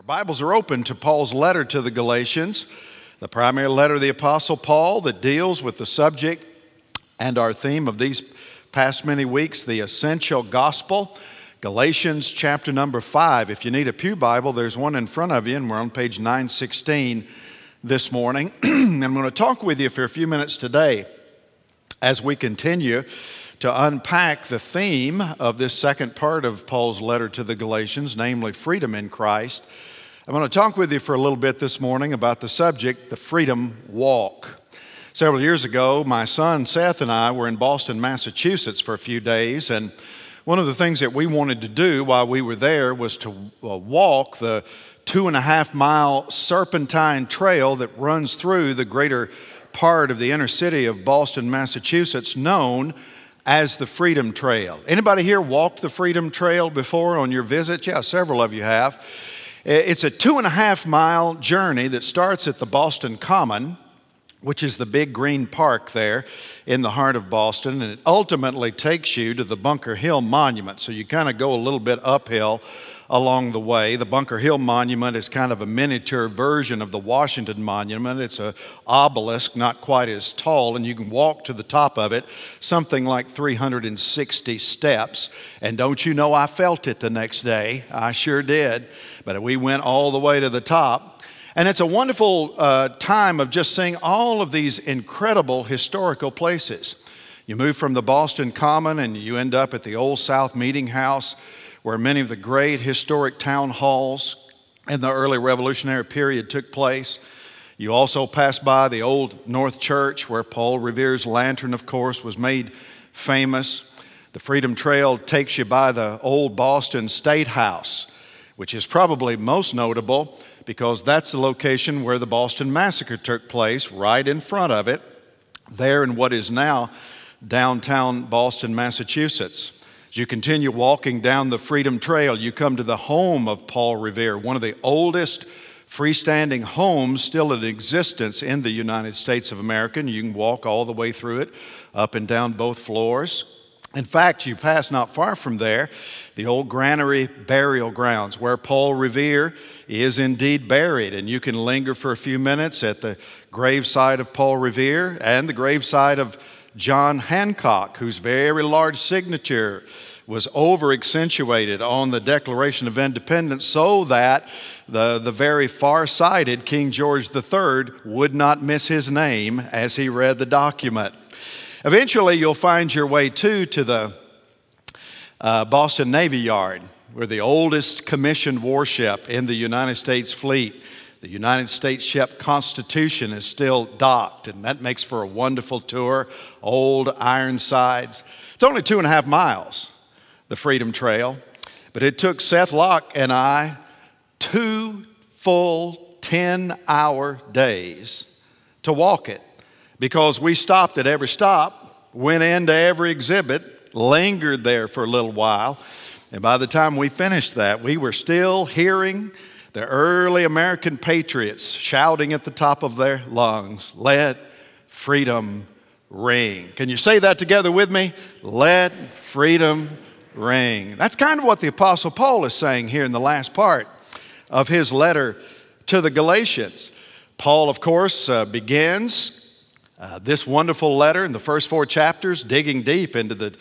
Our Bibles are open to Paul's letter to the Galatians, the primary letter of the Apostle Paul that deals with the subject and our theme of these past many weeks, the essential gospel. Galatians chapter number 5. If you need a Pew Bible, there's one in front of you, and we're on page 916 this morning. I'm going to talk with you for a few minutes today as we continue to unpack the theme of this second part of Paul's letter to the Galatians, namely freedom in Christ. I'm going to talk with you for a little bit this morning about the subject, the freedom walk. Several years ago, my son Seth and I were in Boston, Massachusetts for a few days, and one of the things that we wanted to do while we were there was to uh, walk the two and a half mile serpentine trail that runs through the greater part of the inner city of Boston, Massachusetts, known as the Freedom Trail. Anybody here walked the Freedom Trail before on your visit? Yeah, several of you have. Eh, it's a two and a half mile journey that starts at the Boston Common, which is the big green park there in the heart of Boston, and it ultimately takes you to the Bunker Hill Monument. So you kind of go a little bit uphill along the way. The Bunker Hill Monument is kind of a miniature version of the Washington Monument. It's an obelisk, not quite as tall, and you can walk to the top of it, something like 360 steps. And don't you know, I felt it the next day. I sure did. But we went all the way to the top. And it's a wonderful uh, time of just seeing all of these incredible historical places. You move from the Boston Common and you end up at the Old South Meeting House where many of the great historic town halls in the early Revolutionary period took place. You also pass by the old North Church, where Paul Revere's lantern, of course, was made famous. The Freedom Trail takes you by the old Boston State House, which is probably most notable because that's the location where the Boston Massacre took place, right in front of it, there in what is now downtown Boston, Massachusetts. As you continue walking down the Freedom Trail, you come to the home of Paul Revere, one of the oldest freestanding homes still in existence in the United States of America. And you can walk all the way through it, up and down both floors. In fact, you pass not far from there the old granary burial grounds where Paul Revere is indeed buried. And you can linger for a few minutes at the graveside of Paul Revere and the graveside of John Hancock, whose very large signature was over accentuated on the Declaration of Independence so that the, the very far sighted King George III would not miss his name as he read the document. Eventually, you'll find your way too to the uh, Boston Navy Yard, where the oldest commissioned warship in the United States fleet the United States ship Constitution is still docked, and that makes for a wonderful tour. Old Ironsides. It's only two and a half miles, the Freedom Trail, but it took Seth Locke and I two full 10 hour days to walk it because we stopped at every stop, went into every exhibit, lingered there for a little while, and by the time we finished that, we were still hearing the early American patriots shouting at the top of their lungs, Let freedom ring. Can you say that together with me? Let freedom ring. That's kind of what the Apostle Paul is saying here in the last part of his letter to the Galatians. Paul, of course, uh, begins uh, this wonderful letter in the first four chapters, digging deep into the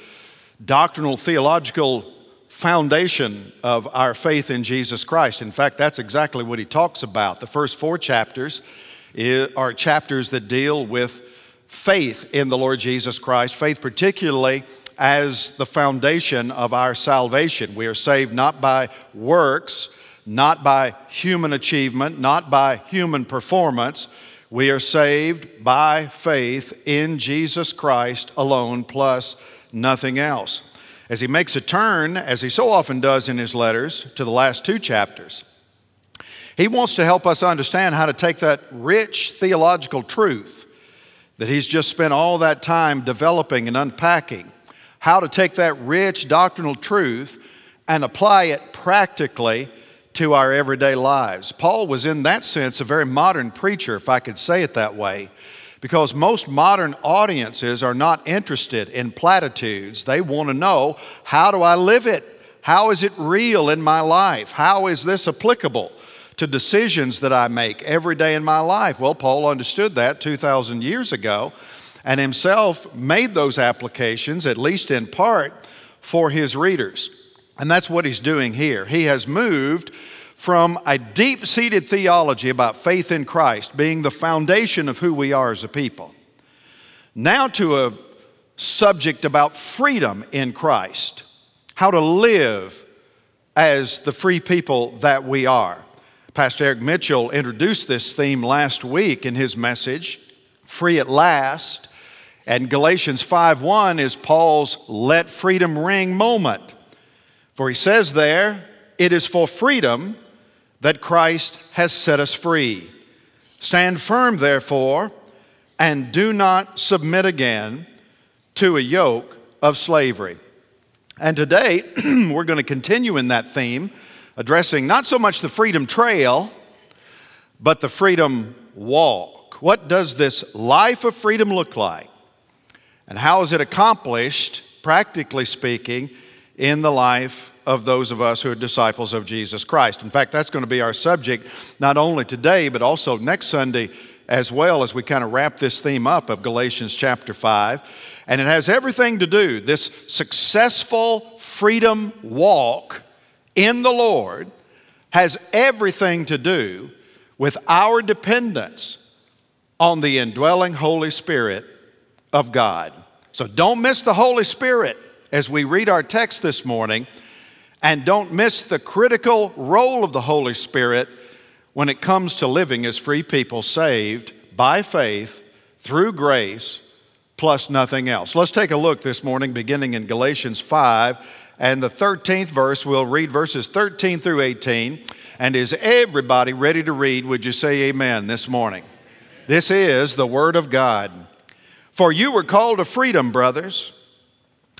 doctrinal theological foundation of our faith in Jesus Christ. In fact, that's exactly what he talks about. The first four chapters are chapters that deal with faith in the Lord Jesus Christ, faith particularly as the foundation of our salvation. We are saved not by works, not by human achievement, not by human performance. We are saved by faith in Jesus Christ alone, plus nothing else as he makes a turn, as he so often does in his letters, to the last two chapters. He wants to help us understand how to take that rich theological truth that he's just spent all that time developing and unpacking, how to take that rich doctrinal truth and apply it practically to our everyday lives. Paul was, in that sense, a very modern preacher, if I could say it that way because most modern audiences are not interested in platitudes. They want to know how do I live it? How is it real in my life? How is this applicable to decisions that I make every day in my life. Well, Paul understood that 2,000 years ago and himself made those applications, at least in part, for his readers. And that's what he's doing here. He has moved from a deep seated theology about faith in Christ being the foundation of who we are as a people, now to a subject about freedom in Christ, how to live as the free people that we are. Pastor Eric Mitchell introduced this theme last week in his message, Free at Last. And Galatians 5:1 is Paul's let freedom ring moment. For he says there, it is for freedom that Christ has set us free. Stand firm, therefore, and do not submit again to a yoke of slavery. And today, we're going to continue in that theme, addressing not so much the freedom trail, but the freedom walk. What does this life of freedom look like? And how is it accomplished, practically speaking, in the life of those of us who are disciples of Jesus Christ. In fact, that's going to be our subject not only today, but also next Sunday as well as we kind of wrap this theme up of Galatians chapter 5. And it has everything to do, this successful freedom walk in the Lord has everything to do with our dependence on the indwelling Holy Spirit of God. So don't miss the Holy Spirit as we read our text this morning and don't miss the critical role of the Holy Spirit when it comes to living as free people saved by faith through grace plus nothing else. Let's take a look this morning, beginning in Galatians 5 and the 13th verse. We'll read verses 13 through 18. And is everybody ready to read? Would you say amen this morning? This is the Word of God. For you were called to freedom, brothers.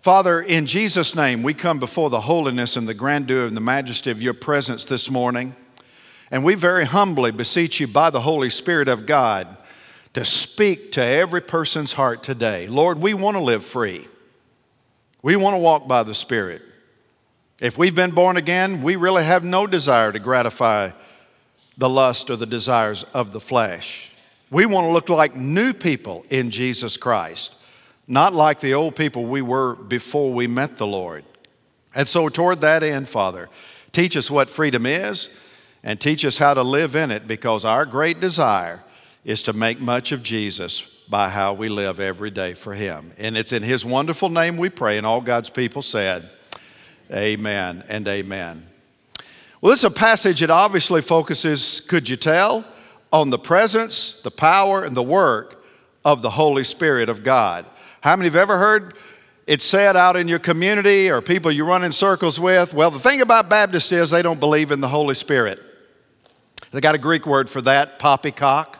Father, in Jesus' name, we come before the holiness and the grandeur and the majesty of your presence this morning. And we very humbly beseech you by the Holy Spirit of God to speak to every person's heart today. Lord, we want to live free. We want to walk by the Spirit. If we've been born again, we really have no desire to gratify the lust or the desires of the flesh. We want to look like new people in Jesus Christ not like the old people we were before we met the Lord. And so, toward that end, Father, teach us what freedom is and teach us how to live in it because our great desire is to make much of Jesus by how we live every day for Him. And it's in His wonderful name we pray, and all God's people said, Amen and amen. Well, this is a passage that obviously focuses, could you tell, on the presence, the power, and the work of the Holy Spirit of God. How many have ever heard it said out in your community or people you run in circles with? Well, the thing about Baptists is they don't believe in the Holy Spirit. They got a Greek word for that, poppycock.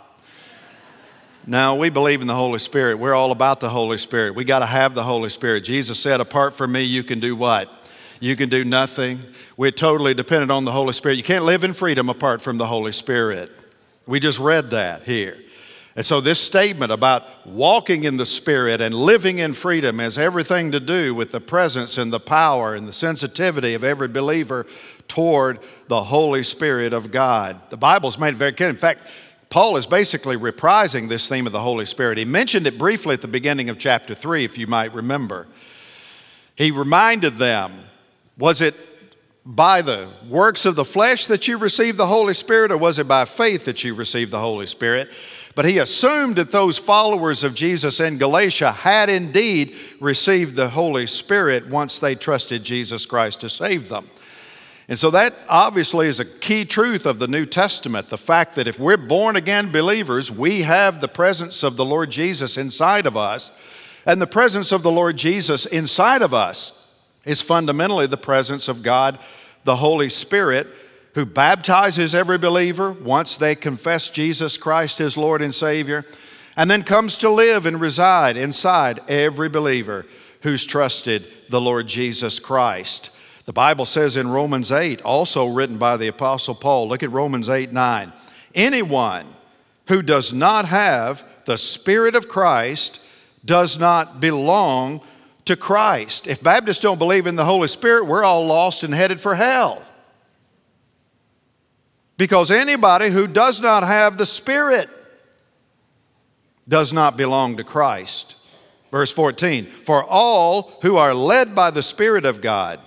No, we believe in the Holy Spirit. We're all about the Holy Spirit. We got to have the Holy Spirit. Jesus said, Apart from me, you can do what? You can do nothing. We're totally dependent on the Holy Spirit. You can't live in freedom apart from the Holy Spirit. We just read that here. And so, this statement about walking in the Spirit and living in freedom has everything to do with the presence and the power and the sensitivity of every believer toward the Holy Spirit of God. The Bible's made it very clear. In fact, Paul is basically reprising this theme of the Holy Spirit. He mentioned it briefly at the beginning of chapter 3, if you might remember. He reminded them was it by the works of the flesh that you received the Holy Spirit, or was it by faith that you received the Holy Spirit? But he assumed that those followers of Jesus in Galatia had indeed received the Holy Spirit once they trusted Jesus Christ to save them. And so that obviously is a key truth of the New Testament the fact that if we're born again believers, we have the presence of the Lord Jesus inside of us. And the presence of the Lord Jesus inside of us is fundamentally the presence of God, the Holy Spirit, who baptizes every believer once they confess Jesus Christ as Lord and Savior, and then comes to live and reside inside every believer who's trusted the Lord Jesus Christ. The Bible says in Romans 8, also written by the Apostle Paul, look at Romans 8 9. Anyone who does not have the Spirit of Christ does not belong to Christ. If Baptists don't believe in the Holy Spirit, we're all lost and headed for hell. Because anybody who does not have the Spirit does not belong to Christ. Verse 14 For all who are led by the Spirit of God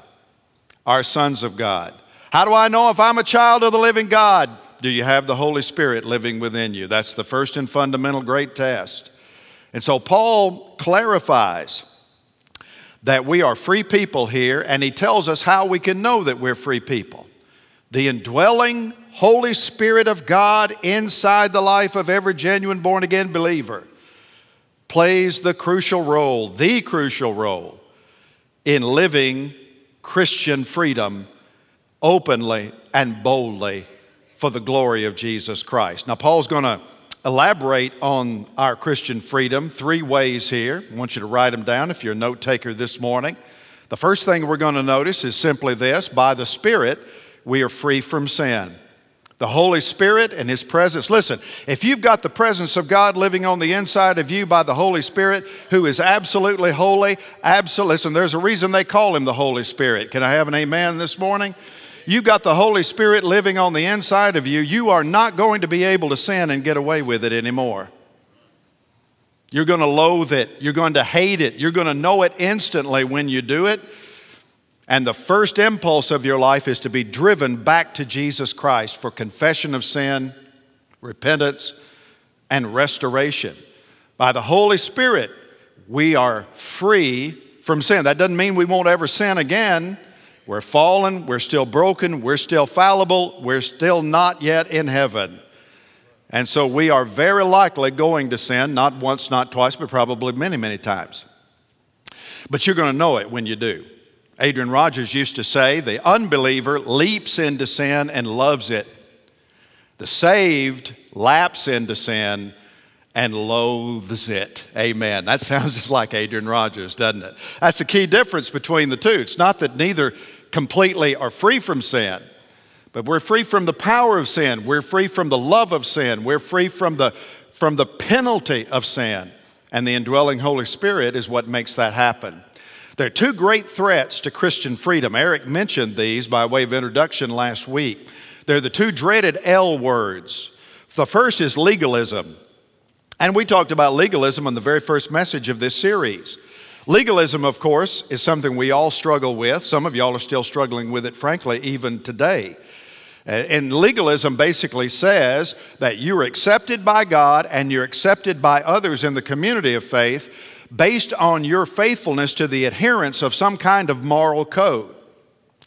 are sons of God. How do I know if I'm a child of the living God? Do you have the Holy Spirit living within you? That's the first and fundamental great test. And so Paul clarifies that we are free people here, and he tells us how we can know that we're free people. The indwelling Holy Spirit of God inside the life of every genuine born again believer plays the crucial role, the crucial role, in living Christian freedom openly and boldly for the glory of Jesus Christ. Now, Paul's going to elaborate on our Christian freedom three ways here. I want you to write them down if you're a note taker this morning. The first thing we're going to notice is simply this by the Spirit, we are free from sin the Holy Spirit and His presence. Listen, if you've got the presence of God living on the inside of you by the Holy Spirit, who is absolutely holy, absolutely, listen, there's a reason they call Him the Holy Spirit. Can I have an amen this morning? You've got the Holy Spirit living on the inside of you. You are not going to be able to sin and get away with it anymore. You're going to loathe it. You're going to hate it. You're going to know it instantly when you do it. And the first impulse of your life is to be driven back to Jesus Christ for confession of sin, repentance, and restoration. By the Holy Spirit, we are free from sin. That doesn't mean we won't ever sin again. We're fallen, we're still broken, we're still fallible, we're still not yet in heaven. And so we are very likely going to sin, not once, not twice, but probably many, many times. But you're going to know it when you do. Adrian Rogers used to say, the unbeliever leaps into sin and loves it. The saved laps into sin and loathes it. Amen. That sounds just like Adrian Rogers, doesn't it? That's the key difference between the two. It's not that neither completely are free from sin, but we're free from the power of sin. We're free from the love of sin. We're free from the, from the penalty of sin. And the indwelling Holy Spirit is what makes that happen. There are two great threats to Christian freedom. Eric mentioned these by way of introduction last week. They're the two dreaded L words. The first is legalism. And we talked about legalism in the very first message of this series. Legalism, of course, is something we all struggle with. Some of y'all are still struggling with it, frankly, even today. Uh, and legalism basically says that you're accepted by God and you're accepted by others in the community of faith based on your faithfulness to the adherence of some kind of moral code.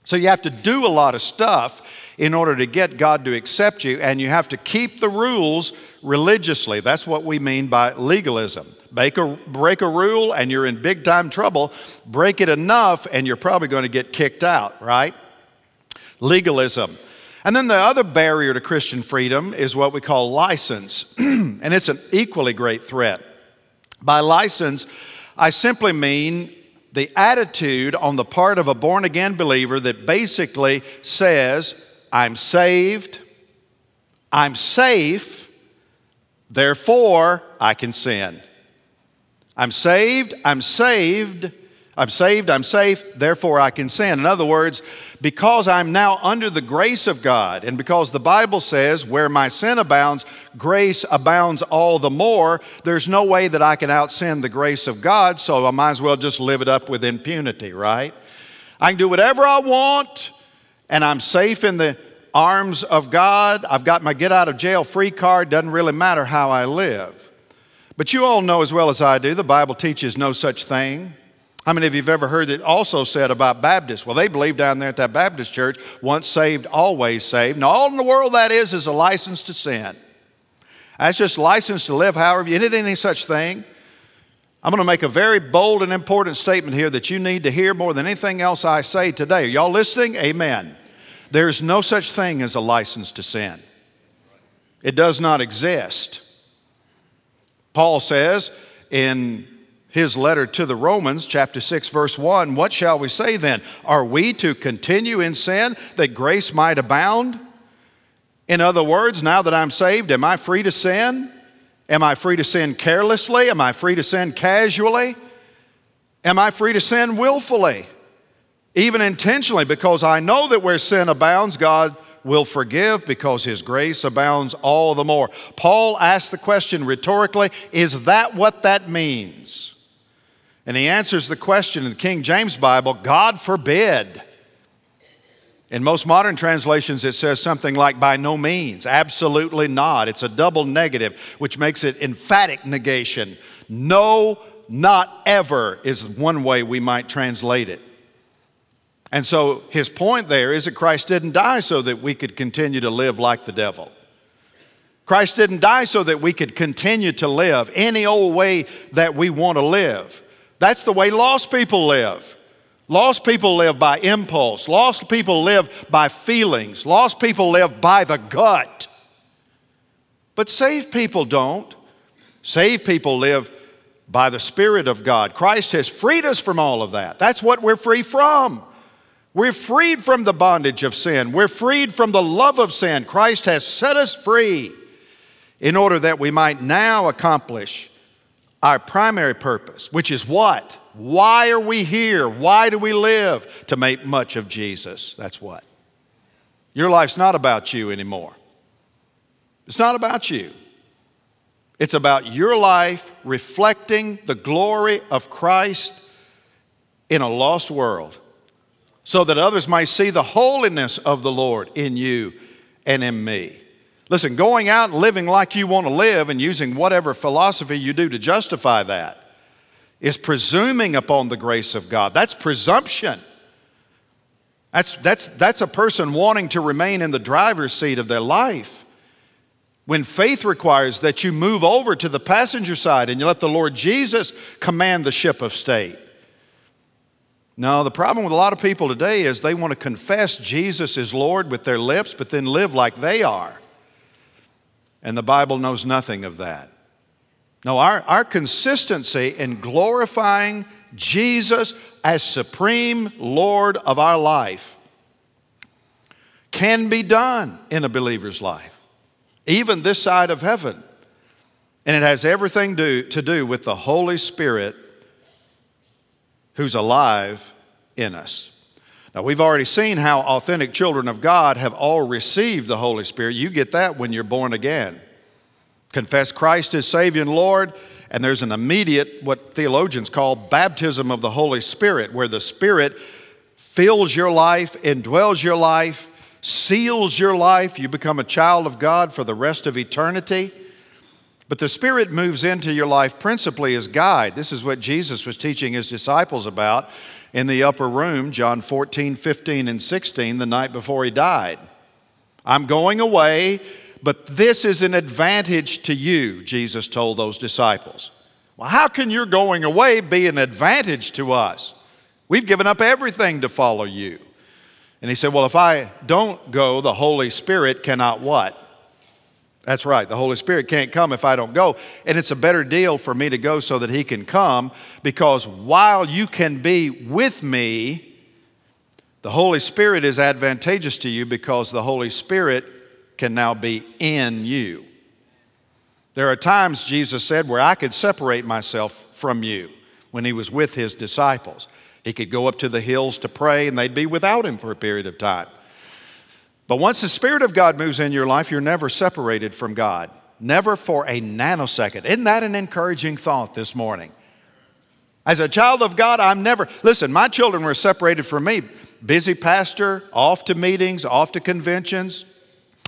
So you have to do a lot of stuff in order to get God to accept you, and you have to keep the rules religiously. That's what we mean by legalism. Break a, break a rule, and you're in big time trouble. Break it enough, and you're probably going to get kicked out, right? Legalism. And then the other barrier to Christian freedom is what we call license, and it's an equally great threat. By license, I simply mean the attitude on the part of a born again believer that basically says, I'm saved, I'm safe, therefore I can sin. I'm saved, I'm saved, I'm saved, I'm safe, therefore I can sin. In other words, because I'm now under the grace of God, and because the Bible says, where my sin abounds, grace abounds all the more, there's no way that I can out sin the grace of God, so I might as well just live it up with impunity, right? I can do whatever I want, and I'm safe in the arms of God. I've got my get out of jail free card. Doesn't really matter how I live. But you all know as well as I do, the Bible teaches no such thing. How many of you have ever heard it also said about Baptists? Well, they believe down there at that Baptist church, once saved, always saved. And all in the world that is is a license to sin. That's just license to live however you did any such thing. I'm going to make a very bold and important statement here that you need to hear more than anything else I say today. Are y'all listening? Amen. There's no such thing as a license to sin. It does not exist. Paul says in his letter to the Romans, chapter 6, verse 1, What shall we say then? Are we to continue in sin that grace might abound? In other words, now that I'm saved, am I free to sin? Am I free to sin carelessly? Am I free to sin casually? Am I free to sin willfully? Even intentionally, because I know that where sin abounds, God will forgive because his grace abounds all the more. Paul asked the question rhetorically is that what that means? And he answers the question in the King James Bible God forbid. In most modern translations, it says something like by no means, absolutely not. It's a double negative, which makes it emphatic negation. No, not ever is one way we might translate it. And so his point there is that Christ didn't die so that we could continue to live like the devil. Christ didn't die so that we could continue to live any old way that we want to live. That's the way lost people live. Lost people live by impulse. Lost people live by feelings. Lost people live by the gut. But saved people don't. Saved people live by the Spirit of God. Christ has freed us from all of that. That's what we're free from. We're freed from the bondage of sin. We're freed from the love of sin. Christ has set us free in order that we might now accomplish our primary purpose, which is what? Why are we here? Why do we live? To make much of Jesus. That's what. Your life's not about you anymore. It's not about you. It's about your life reflecting the glory of Christ in a lost world so that others might see the holiness of the Lord in you and in me. Listen, going out and living like you want to live and using whatever philosophy you do to justify that is presuming upon the grace of God. That's presumption. That's, that's, that's a person wanting to remain in the driver's seat of their life. When faith requires that you move over to the passenger side and you let the Lord Jesus command the ship of state. No, the problem with a lot of people today is they want to confess Jesus is Lord with their lips, but then live like they are. And the Bible knows nothing of that. No, our, our consistency in glorifying Jesus as supreme Lord of our life can be done in a believer's life, even this side of heaven. And it has everything do, to do with the Holy Spirit who's alive in us. Now, we've already seen how authentic children of God have all received the Holy Spirit. You get that when you're born again. Confess Christ as Savior and Lord, and there's an immediate, what theologians call baptism of the Holy Spirit, where the Spirit fills your life, indwells your life, seals your life. You become a child of God for the rest of eternity. But the Spirit moves into your life principally as guide. This is what Jesus was teaching his disciples about in the upper room, John 14, 15, and 16, the night before he died. I'm going away, but this is an advantage to you, Jesus told those disciples. Well, how can your going away be an advantage to us? We've given up everything to follow you. And he said, Well, if I don't go, the Holy Spirit cannot what? That's right. The Holy Spirit can't come if I don't go. And it's a better deal for me to go so that He can come because while you can be with me, the Holy Spirit is advantageous to you because the Holy Spirit can now be in you. There are times, Jesus said, where I could separate myself from you when He was with His disciples. He could go up to the hills to pray and they'd be without Him for a period of time. But once the Spirit of God moves in your life, you're never separated from God. Never for a nanosecond. Isn't that an encouraging thought this morning? As a child of God, I'm never, listen, my children were separated from me busy pastor, off to meetings, off to conventions,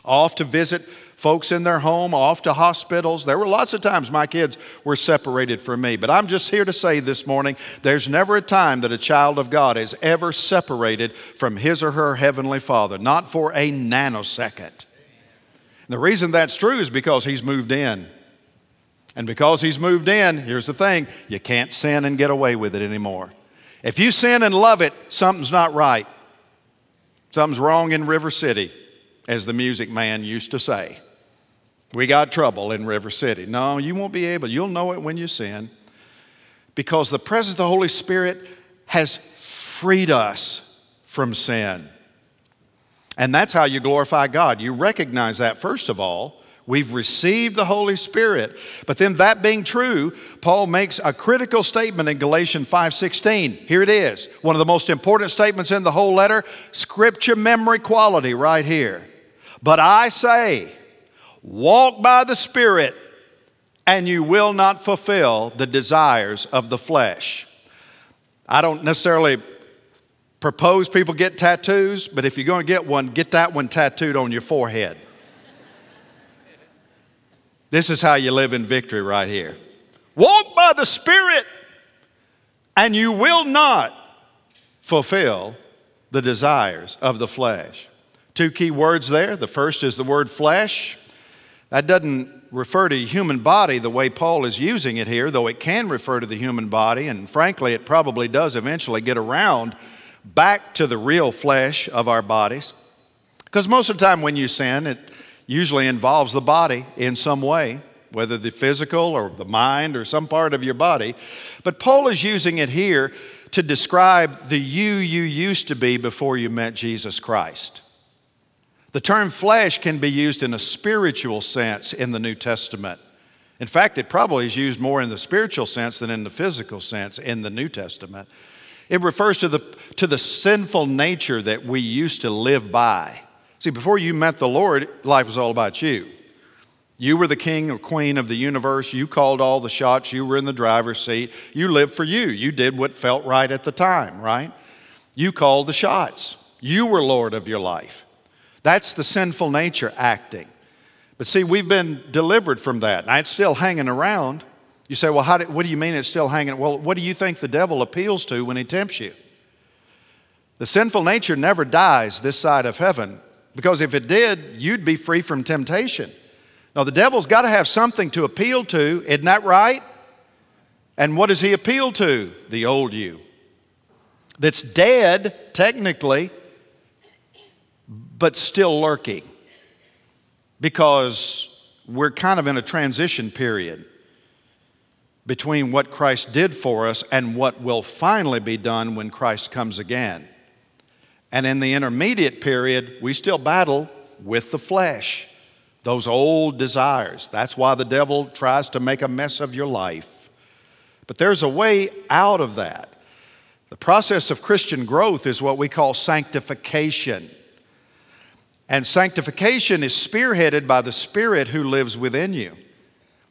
off to visit folks in their home, off to hospitals. There were lots of times my kids were separated from me. But I'm just here to say this morning there's never a time that a child of God is ever separated from his or her heavenly Father, not for a nanosecond. And the reason that's true is because he's moved in. And because he's moved in, here's the thing you can't sin and get away with it anymore. If you sin and love it, something's not right. Something's wrong in River City, as the music man used to say. We got trouble in River City. No, you won't be able. You'll know it when you sin because the presence of the Holy Spirit has freed us from sin. And that's how you glorify God. You recognize that, first of all. We've received the Holy Spirit. But then that being true, Paul makes a critical statement in Galatians 5:16. Here it is. One of the most important statements in the whole letter, scripture memory quality right here. But I say, walk by the Spirit, and you will not fulfill the desires of the flesh. I don't necessarily propose people get tattoos, but if you're going to get one, get that one tattooed on your forehead. This is how you live in victory right here. Walk by the Spirit, and you will not fulfill the desires of the flesh. Two key words there. The first is the word flesh. That doesn't refer to human body the way Paul is using it here, though it can refer to the human body, and frankly, it probably does eventually get around back to the real flesh of our bodies. Because most of the time when you sin, it usually involves the body in some way, whether the physical or the mind or some part of your body. But Paul is using it here to describe the you you used to be before you met Jesus Christ. The term flesh can be used in a spiritual sense in the New Testament. In fact, it probably is used more in the spiritual sense than in the physical sense in the New Testament. It refers to the, to the sinful nature that we used to live by. See, before you met the Lord, life was all about you. You were the king or queen of the universe. You called all the shots. You were in the driver's seat. You lived for you. You did what felt right at the time, right? You called the shots. You were Lord of your life. That's the sinful nature acting. But see, we've been delivered from that. Now, it's still hanging around. You say, well, do, what do you mean it's still hanging? Well, what do you think the devil appeals to when he tempts you? The sinful nature never dies this side of heaven because if it did, you'd be free from temptation. Now, the devil's got to have something to appeal to, isn't that right? And what does he appeal to? The old you. That's dead, technically, but still lurking because we're kind of in a transition period between what Christ did for us and what will finally be done when Christ comes again. And in the intermediate period, we still battle with the flesh, those old desires. That's why the devil tries to make a mess of your life. But there's a way out of that. The process of Christian growth is what we call sanctification. And sanctification is spearheaded by the Spirit who lives within you.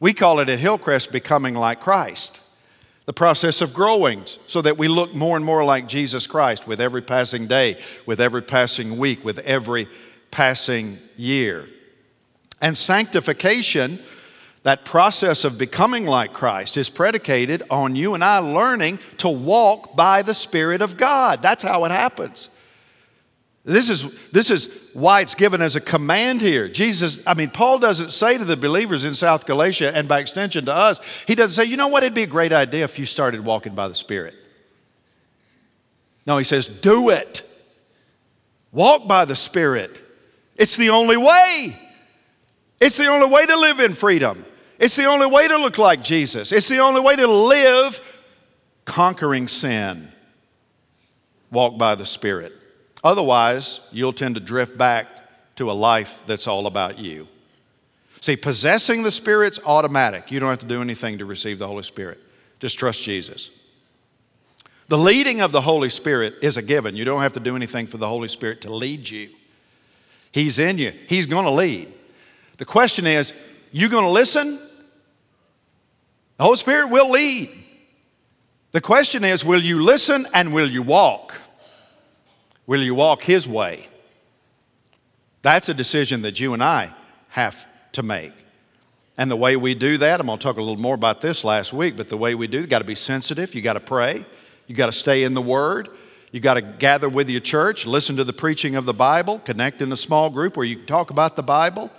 We call it at Hillcrest becoming like Christ the process of growing so that we look more and more like Jesus Christ with every passing day, with every passing week, with every passing year. And sanctification, that process of becoming like Christ, is predicated on you and I learning to walk by the Spirit of God. That's how it happens. This is, this is why it's given as a command here. Jesus, I mean, Paul doesn't say to the believers in South Galatia and by extension to us, he doesn't say, you know what, it'd be a great idea if you started walking by the Spirit. No, he says, do it. Walk by the Spirit. It's the only way. It's the only way to live in freedom. It's the only way to look like Jesus. It's the only way to live conquering sin. Walk by the Spirit. Otherwise, you'll tend to drift back to a life that's all about you. See, possessing the Spirit's automatic. You don't have to do anything to receive the Holy Spirit. Just trust Jesus. The leading of the Holy Spirit is a given. You don't have to do anything for the Holy Spirit to lead you. He's in you, He's going to lead. The question is, you going to listen? The Holy Spirit will lead. The question is, will you listen and will you walk? Will you walk His way? That's a decision that you and I have to make. And the way we do that, I'm going to talk a little more about this last week, but the way we do, you got to be sensitive, you got to pray, you got to stay in the Word, you got to gather with your church, listen to the preaching of the Bible, connect in a small group where you can talk about the Bible,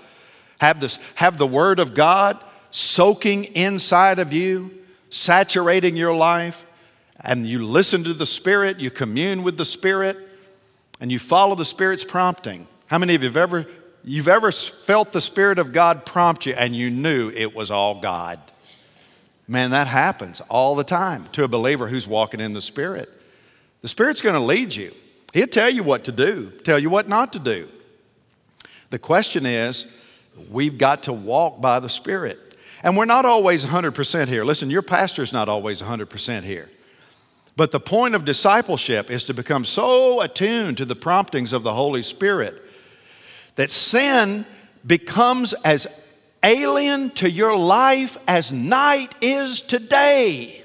have, this, have the Word of God soaking inside of you, saturating your life, and you listen to the Spirit, you commune with the Spirit, and you follow the Spirit's prompting. How many of you have ever you've ever felt the Spirit of God prompt you and you knew it was all God? Man, that happens all the time to a believer who's walking in the Spirit. The Spirit's going to lead you. He'll tell you what to do, tell you what not to do. The question is, we've got to walk by the Spirit. And we're not always 100% here. Listen, your pastor's not always 100% here. But the point of discipleship is to become so attuned to the promptings of the Holy Spirit that sin becomes as alien to your life as night is today.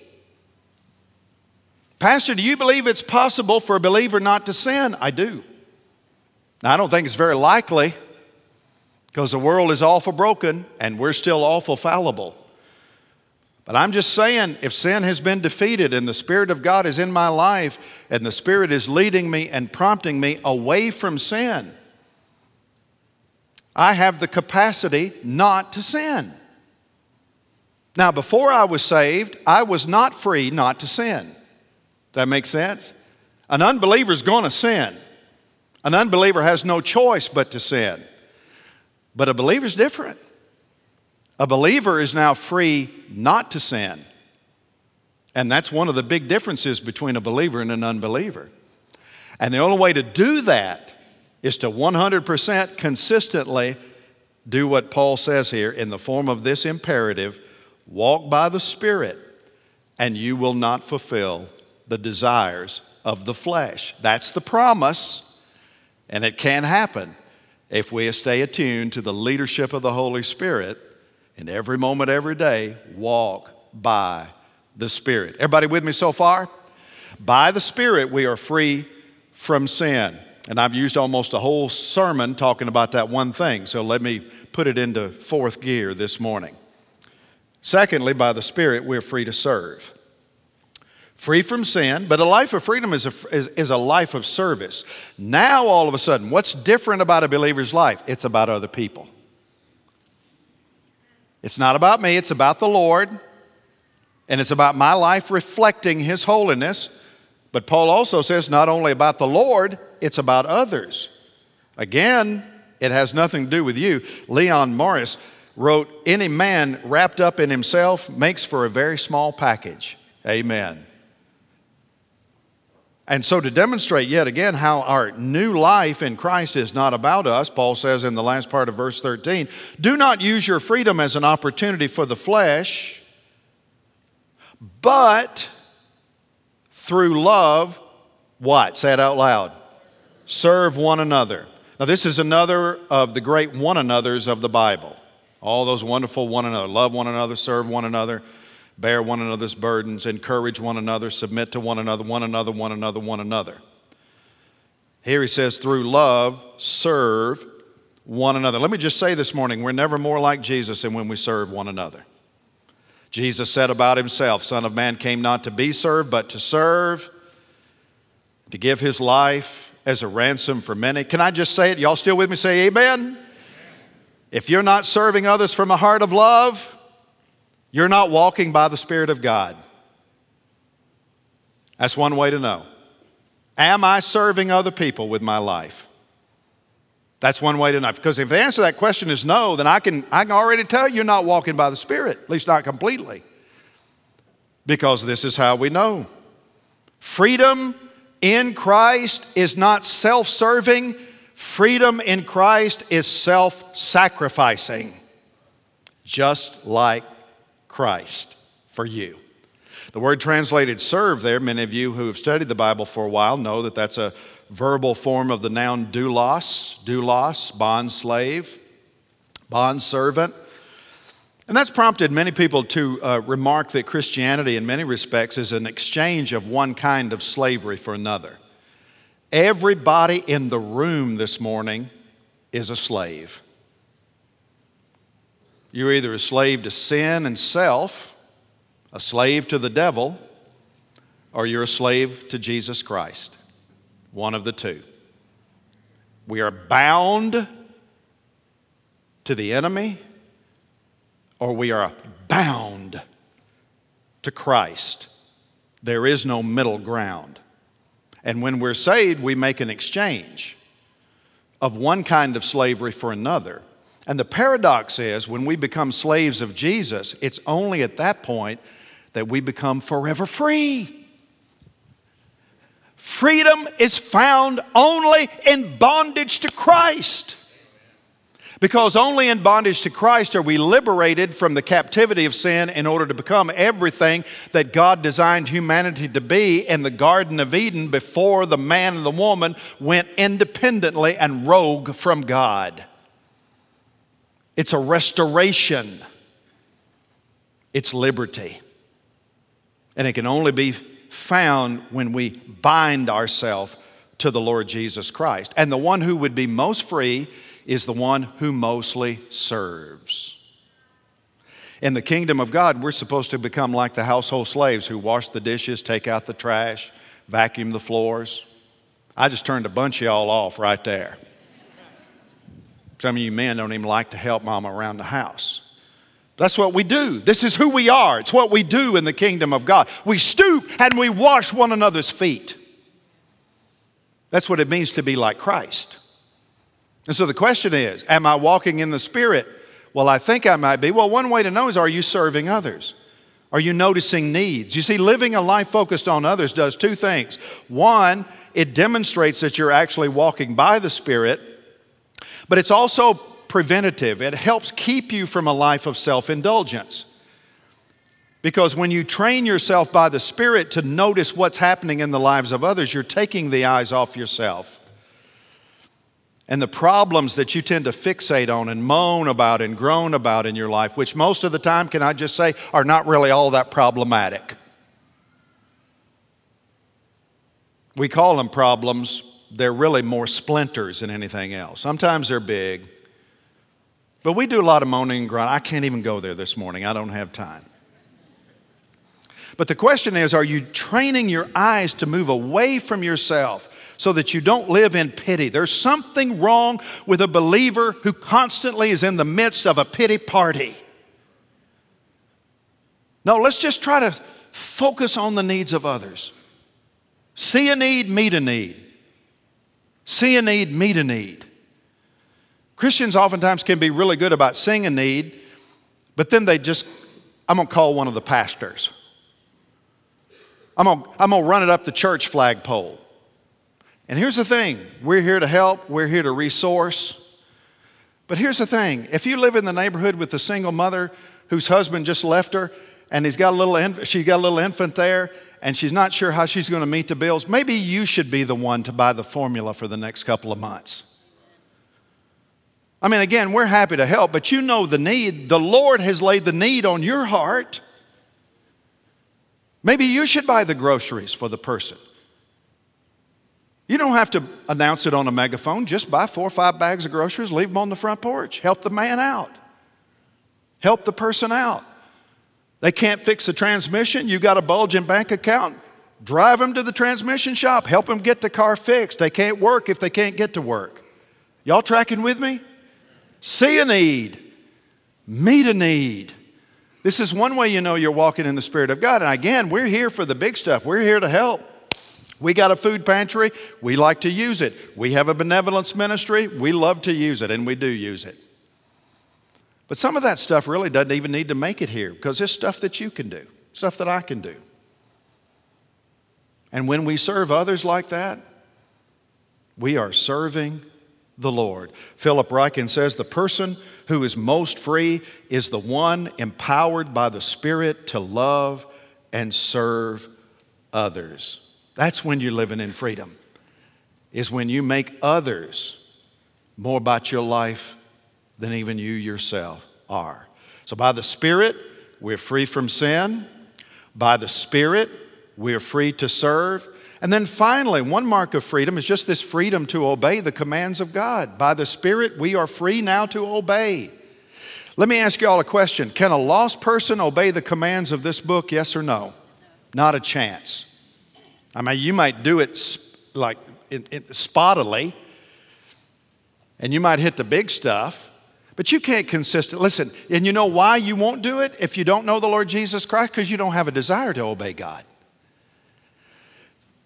Pastor, do you believe it's possible for a believer not to sin? I do. Now, I don't think it's very likely because the world is awful broken and we're still awful fallible. But I'm just saying, if sin has been defeated and the Spirit of God is in my life and the Spirit is leading me and prompting me away from sin, I have the capacity not to sin. Now, before I was saved, I was not free not to sin. Does that make sense? An unbeliever is going to sin. An unbeliever has no choice but to sin. But a believer is different. A believer is now free not to sin. And that's one of the big differences between a believer and an unbeliever. And the only way to do that is to 100% consistently do what Paul says here in the form of this imperative walk by the Spirit, and you will not fulfill the desires of the flesh. That's the promise, and it can happen if we stay attuned to the leadership of the Holy Spirit and every moment, every day, walk by the Spirit. Everybody with me so far? By the Spirit, we are free from sin. And I've used almost a whole sermon talking about that one thing, so let me put it into fourth gear this morning. Secondly, by the Spirit, we're free to serve. Free from sin, but a life of freedom is a, is, is a life of service. Now, all of a sudden, what's different about a believer's life? It's about other people. It's not about me, it's about the Lord. And it's about my life reflecting His holiness. But Paul also says not only about the Lord, it's about others. Again, it has nothing to do with you. Leon Morris wrote, Any man wrapped up in himself makes for a very small package. Amen. And so, to demonstrate yet again how our new life in Christ is not about us, Paul says in the last part of verse 13 do not use your freedom as an opportunity for the flesh, but through love, what? Say it out loud. Serve one another. Now, this is another of the great one another's of the Bible. All those wonderful one another. Love one another, serve one another bear one another's burdens, encourage one another, submit to one another, one another, one another, one another. Here he says, through love, serve one another. Let me just say this morning, we're never more like Jesus than when we serve one another. Jesus said about himself, Son of Man came not to be served, but to serve, to give his life as a ransom for many. Can I just say it? Y'all still with me? Say amen. If you're not serving others from a heart of love, you're not walking by the Spirit of God. That's one way to know. Am I serving other people with my life? That's one way to know. Because if the answer to that question is no, then I can, I can already tell you're not walking by the Spirit, at least not completely. Because this is how we know. Freedom in Christ is not self serving, freedom in Christ is self sacrificing, just like Christ for you. The word translated serve there, many of you who have studied the Bible for a while know that that's a verbal form of the noun doulos, doulos, bond slave, bond servant. And that's prompted many people to uh, remark that Christianity, in many respects, is an exchange of one kind of slavery for another. Everybody in the room this morning is a slave. You're either a slave to sin and self, a slave to the devil, or you're a slave to Jesus Christ. One of the two. We are bound to the enemy, or we are bound to Christ. There is no middle ground. And when we're saved, we make an exchange of one kind of slavery for another. And the paradox is when we become slaves of Jesus, it's only at that point that we become forever free. Freedom is found only in bondage to Christ. Because only in bondage to Christ are we liberated from the captivity of sin in order to become everything that God designed humanity to be in the Garden of Eden before the man and the woman went independently and rogue from God. It's a restoration, it's liberty. And it can only be found when we bind ourselves to the Lord Jesus Christ. And the one who would be most free is the one who mostly serves. In the kingdom of God, we're supposed to become like the household slaves who wash the dishes, take out the trash, vacuum the floors. I just turned a bunch of y'all off right there. Some of you men don't even like to help mama around the house. That's what we do. This is who we are. It's what we do in the kingdom of God. We stoop and we wash one another's feet. That's what it means to be like Christ. And so the question is Am I walking in the Spirit? Well, I think I might be. Well, one way to know is are you serving others? Are you noticing needs? You see, living a life focused on others does two things. One, it demonstrates that you're actually walking by the Spirit, but it's also preventative. It helps keep you from a life of self indulgence. Because when you train yourself by the Spirit to notice what's happening in the lives of others, you're taking the eyes off yourself and the problems that you tend to fixate on and moan about and groan about in your life, which most of the time, can I just say, are not really all that problematic. We call them problems, they're really more splinters than anything else. Sometimes they're big, but we do a lot of moaning and groaning. I can't even go there this morning, I don't have time. But the question is are you training your eyes to move away from yourself so that you don't live in pity. There's something wrong with a believer who constantly is in the midst of a pity party. No, let's just try to focus on the needs of others. See a need, meet a need. See a need, meet a need. Christians oftentimes can be really good about seeing a need, but then they just, I'm gonna call one of the pastors. I'm gonna, I'm gonna run it up the church flagpole. And here's the thing we're here to help, we're here to resource. But here's the thing if you live in the neighborhood with a single mother whose husband just left her, and he's got a little inf- she got a little infant there, and she's not sure how she's going to meet the bills, maybe you should be the one to buy the formula for the next couple of months. I mean, again, we're happy to help, but you know the need. The Lord has laid the need on your heart. Maybe you should buy the groceries for the person. You don't have to announce it on a megaphone. Just buy four or five bags of groceries, leave them on the front porch. Help the man out. Help the person out. They can't fix the transmission. You got a bulging bank account. Drive them to the transmission shop. Help them get the car fixed. They can't work if they can't get to work. Y'all tracking with me? See a need, meet a need. This is one way you know you're walking in the Spirit of God. And again, we're here for the big stuff, we're here to help. We got a food pantry, we like to use it. We have a benevolence ministry, we love to use it, and we do use it. But some of that stuff really doesn't even need to make it here because it's stuff that you can do, stuff that I can do. And when we serve others like that, we are serving the Lord. Philip Ryken says the person who is most free is the one empowered by the Spirit to love and serve others. That's when you're living in freedom, is when you make others more about your life than even you yourself are. So, by the Spirit, we're free from sin. By the Spirit, we're free to serve. And then finally, one mark of freedom is just this freedom to obey the commands of God. By the Spirit, we are free now to obey. Let me ask you all a question Can a lost person obey the commands of this book, yes or no? Not a chance. I mean, you might do it like in, in, spottily, and you might hit the big stuff, but you can't consistent. Listen, and you know why you won't do it if you don't know the Lord Jesus Christ? Because you don't have a desire to obey God.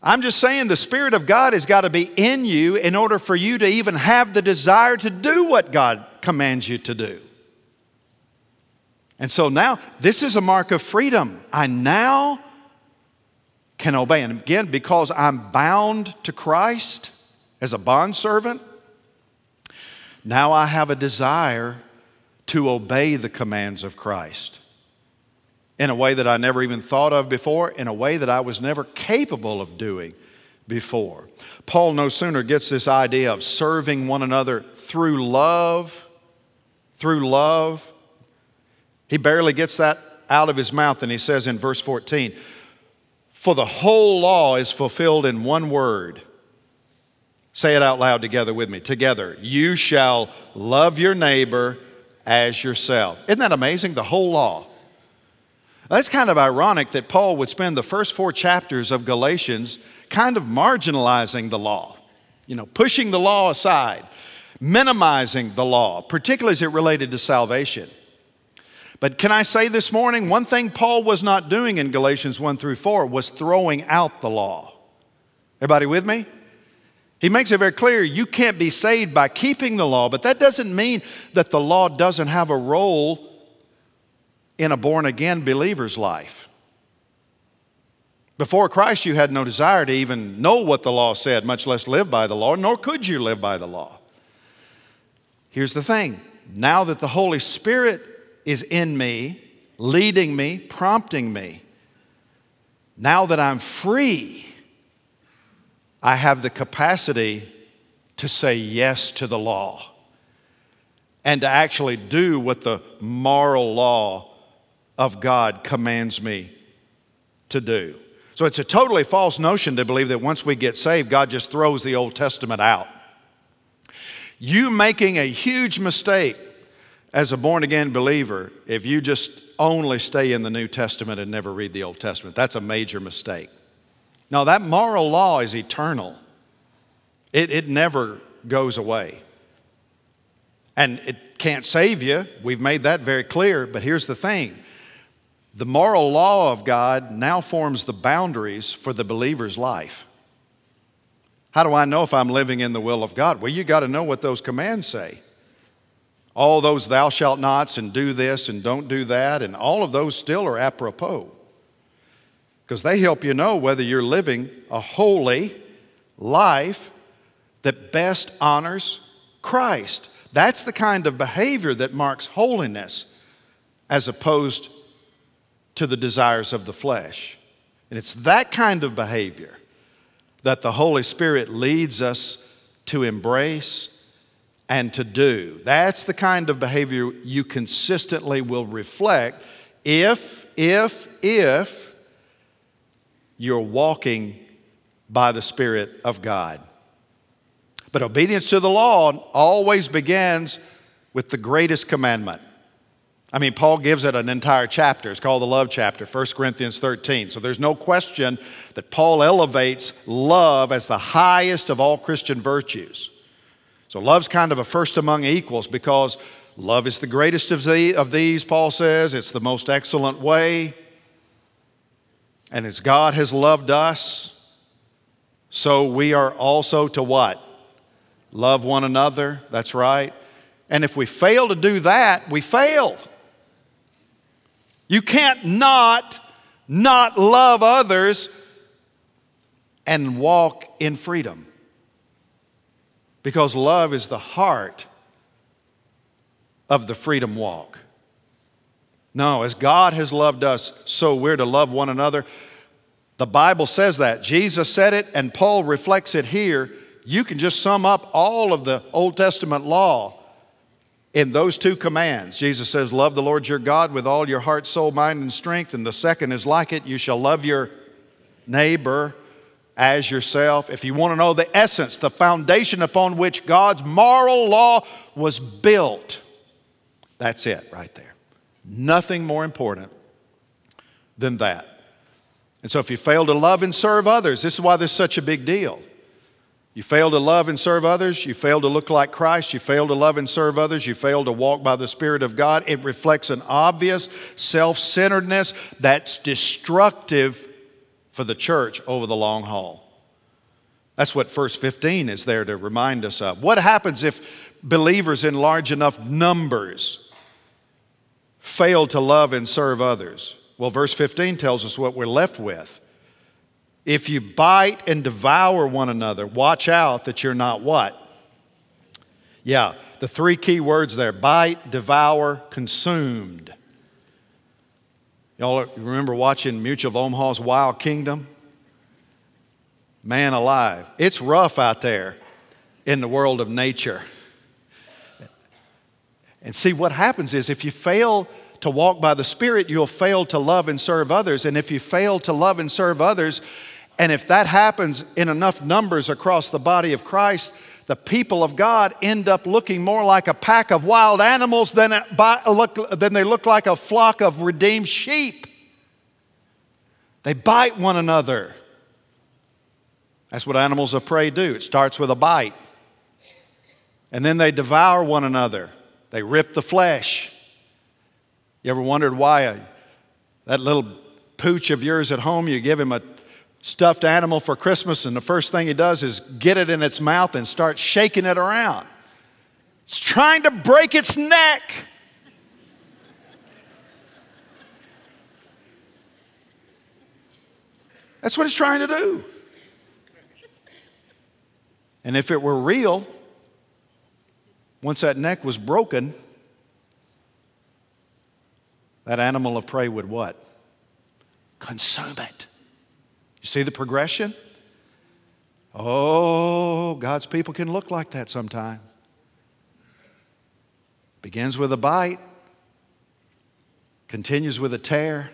I'm just saying the Spirit of God has got to be in you in order for you to even have the desire to do what God commands you to do. And so now, this is a mark of freedom. I now can obey. And again, because I'm bound to Christ as a bondservant, now I have a desire to obey the commands of Christ in a way that I never even thought of before, in a way that I was never capable of doing before. Paul no sooner gets this idea of serving one another through love, through love. He barely gets that out of his mouth, and he says in verse 14, For the whole law is fulfilled in one word. Say it out loud together with me. Together, you shall love your neighbor as yourself. Isn't that amazing? The whole law. That's kind of ironic that Paul would spend the first four chapters of Galatians kind of marginalizing the law, you know, pushing the law aside, minimizing the law, particularly as it related to salvation. But can I say this morning, one thing Paul was not doing in Galatians 1 through 4 was throwing out the law. Everybody with me? He makes it very clear you can't be saved by keeping the law, but that doesn't mean that the law doesn't have a role in a born again believer's life. Before Christ, you had no desire to even know what the law said, much less live by the law, nor could you live by the law. Here's the thing now that the Holy Spirit is in me, leading me, prompting me, now that I'm free, I have the capacity to say yes to the law and to actually do what the moral law of God commands me to do. So it's a totally false notion to believe that once we get saved, God just throws the Old Testament out. You making a huge mistake as a born again believer if you just only stay in the New Testament and never read the Old Testament. That's a major mistake. Now, that moral law is eternal, it, it never goes away. And it can't save you. We've made that very clear. But here's the thing the moral law of God now forms the boundaries for the believer's life. How do I know if I'm living in the will of God? Well, you got to know what those commands say. All those thou shalt nots and do this and don't do that, and all of those still are apropos because they help you know whether you're living a holy life that best honors Christ. That's the kind of behavior that marks holiness as opposed to the desires of the flesh. And it's that kind of behavior that the Holy Spirit leads us to embrace and to do. That's the kind of behavior you consistently will reflect if, if, if you're walking by the Spirit of God. But obedience to the law always begins with the greatest commandment I mean, Paul gives it an entire chapter. It's called the love chapter, 1 Corinthians 13. So there's no question that Paul elevates love as the highest of all Christian virtues. So love's kind of a first among equals because love is the greatest of, the, of these, Paul says. It's the most excellent way. And as God has loved us, so we are also to what? Love one another. That's right. And if we fail to do that, we fail. You can't not not love others and walk in freedom. Because love is the heart of the freedom walk. No, as God has loved us, so we're to love one another. The Bible says that. Jesus said it, and Paul reflects it here. You can just sum up all of the Old Testament law in those two commands. Jesus says, Love the Lord your God with all your heart, soul, mind, and strength. And the second is like it you shall love your neighbor as yourself. If you want to know the essence, the foundation upon which God's moral law was built, that's it right there. Nothing more important than that. And so, if you fail to love and serve others, this is why this is such a big deal. You fail to love and serve others, you fail to look like Christ, you fail to love and serve others, you fail to walk by the Spirit of God. It reflects an obvious self centeredness that's destructive for the church over the long haul. That's what verse 15 is there to remind us of. What happens if believers in large enough numbers fail to love and serve others? Well, verse 15 tells us what we're left with. If you bite and devour one another, watch out that you're not what? Yeah, the three key words there bite, devour, consumed. Y'all remember watching Mutual of Omaha's Wild Kingdom? Man alive. It's rough out there in the world of nature. And see, what happens is if you fail to walk by the Spirit, you'll fail to love and serve others. And if you fail to love and serve others, and if that happens in enough numbers across the body of Christ, the people of God end up looking more like a pack of wild animals than, than they look like a flock of redeemed sheep. They bite one another. That's what animals of prey do. It starts with a bite. And then they devour one another, they rip the flesh. You ever wondered why a, that little pooch of yours at home, you give him a stuffed animal for Christmas, and the first thing he does is get it in its mouth and start shaking it around? It's trying to break its neck. That's what it's trying to do. And if it were real, once that neck was broken, that animal of prey would what? Consume it. You see the progression? Oh, God's people can look like that sometime. Begins with a bite, continues with a tear,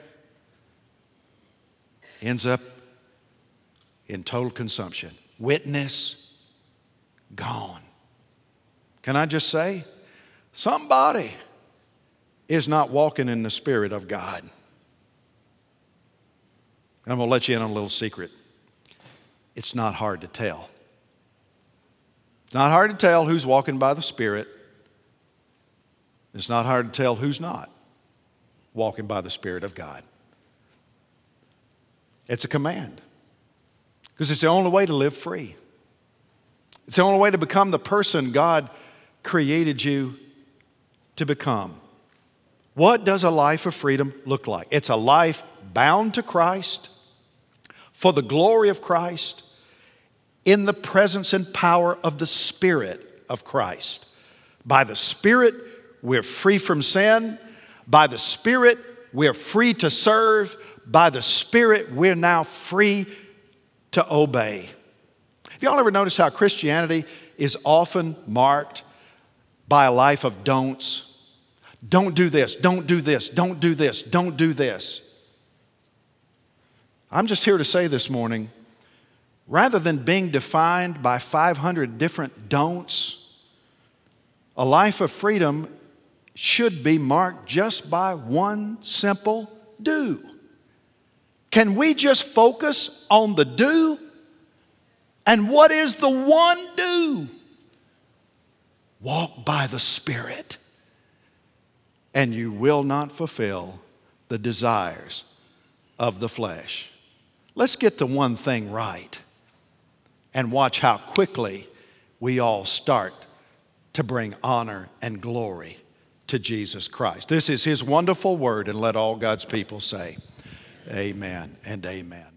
ends up in total consumption. Witness gone. Can I just say, somebody is not walking in the Spirit of God. I'm going to let you in on a little secret. It's not hard to tell. It's not hard to tell who's walking by the Spirit. It's not hard to tell who's not walking by the Spirit of God. It's a command because it's the only way to live free. It's the only way to become the person God created you to become. What does a life of freedom look like? It's a life bound to Christ, for the glory of Christ, in the presence and power of the Spirit of Christ. By the Spirit, we're free from sin. By the Spirit, we're free to serve. By the Spirit, we're now free to obey. Have y'all ever noticed how Christianity is often marked by a life of don'ts? Don't do this, don't do this, don't do this, don't do this. I'm just here to say this morning rather than being defined by 500 different don'ts, a life of freedom should be marked just by one simple do. Can we just focus on the do? And what is the one do? Walk by the Spirit and you will not fulfill the desires of the flesh. Let's get the one thing right and watch how quickly we all start to bring honor and glory to Jesus Christ. This is His wonderful word, and let all God's people say, Amen and amen.